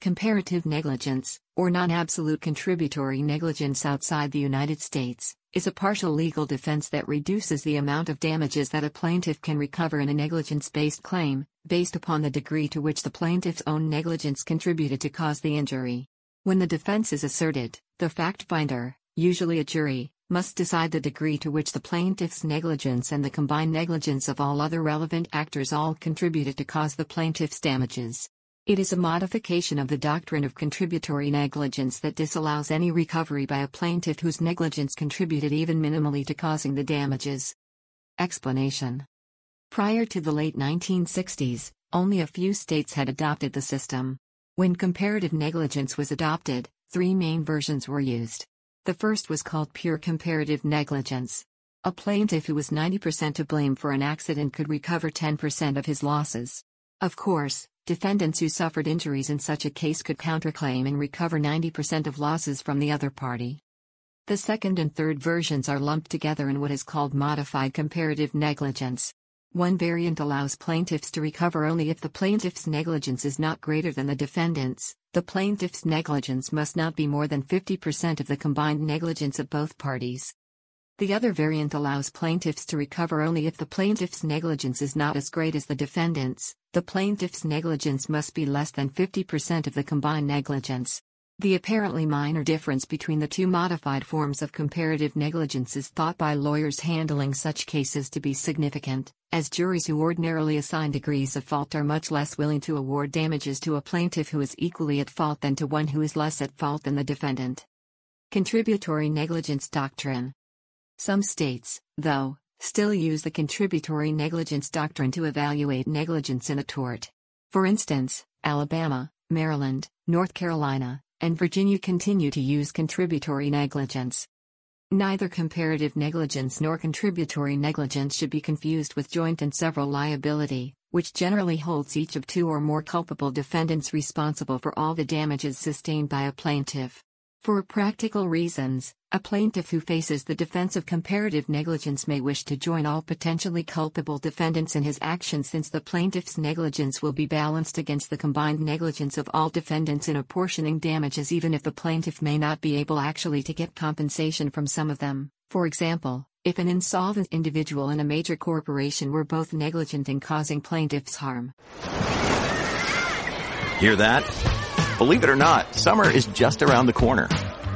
Comparative negligence, or non absolute contributory negligence outside the United States, is a partial legal defense that reduces the amount of damages that a plaintiff can recover in a negligence based claim, based upon the degree to which the plaintiff's own negligence contributed to cause the injury. When the defense is asserted, the fact finder, usually a jury, must decide the degree to which the plaintiff's negligence and the combined negligence of all other relevant actors all contributed to cause the plaintiff's damages. It is a modification of the doctrine of contributory negligence that disallows any recovery by a plaintiff whose negligence contributed even minimally to causing the damages. Explanation Prior to the late 1960s, only a few states had adopted the system. When comparative negligence was adopted, three main versions were used. The first was called pure comparative negligence. A plaintiff who was 90% to blame for an accident could recover 10% of his losses. Of course, Defendants who suffered injuries in such a case could counterclaim and recover 90% of losses from the other party. The second and third versions are lumped together in what is called modified comparative negligence. One variant allows plaintiffs to recover only if the plaintiff's negligence is not greater than the defendant's. The plaintiff's negligence must not be more than 50% of the combined negligence of both parties. The other variant allows plaintiffs to recover only if the plaintiff's negligence is not as great as the defendant's, the plaintiff's negligence must be less than 50% of the combined negligence. The apparently minor difference between the two modified forms of comparative negligence is thought by lawyers handling such cases to be significant, as juries who ordinarily assign degrees of fault are much less willing to award damages to a plaintiff who is equally at fault than to one who is less at fault than the defendant. Contributory negligence doctrine some states, though, still use the contributory negligence doctrine to evaluate negligence in a tort. For instance, Alabama, Maryland, North Carolina, and Virginia continue to use contributory negligence. Neither comparative negligence nor contributory negligence should be confused with joint and several liability, which generally holds each of two or more culpable defendants responsible for all the damages sustained by a plaintiff. For practical reasons, a plaintiff who faces the defense of comparative negligence may wish to join all potentially culpable defendants in his action since the plaintiff's negligence will be balanced against the combined negligence of all defendants in apportioning damages even if the plaintiff may not be able actually to get compensation from some of them. For example, if an insolvent individual and a major corporation were both negligent in causing plaintiffs harm. Hear that? Believe it or not, summer is just around the corner.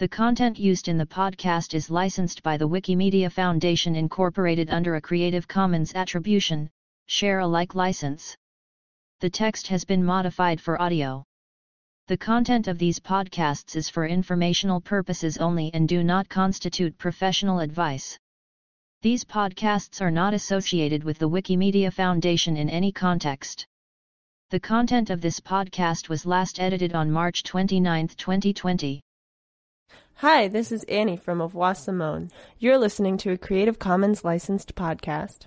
The content used in the podcast is licensed by the Wikimedia Foundation Incorporated under a Creative Commons Attribution, Share Alike license. The text has been modified for audio. The content of these podcasts is for informational purposes only and do not constitute professional advice. These podcasts are not associated with the Wikimedia Foundation in any context. The content of this podcast was last edited on March 29, 2020. Hi, this is Annie from Avois Simone. You're listening to a Creative Commons licensed podcast.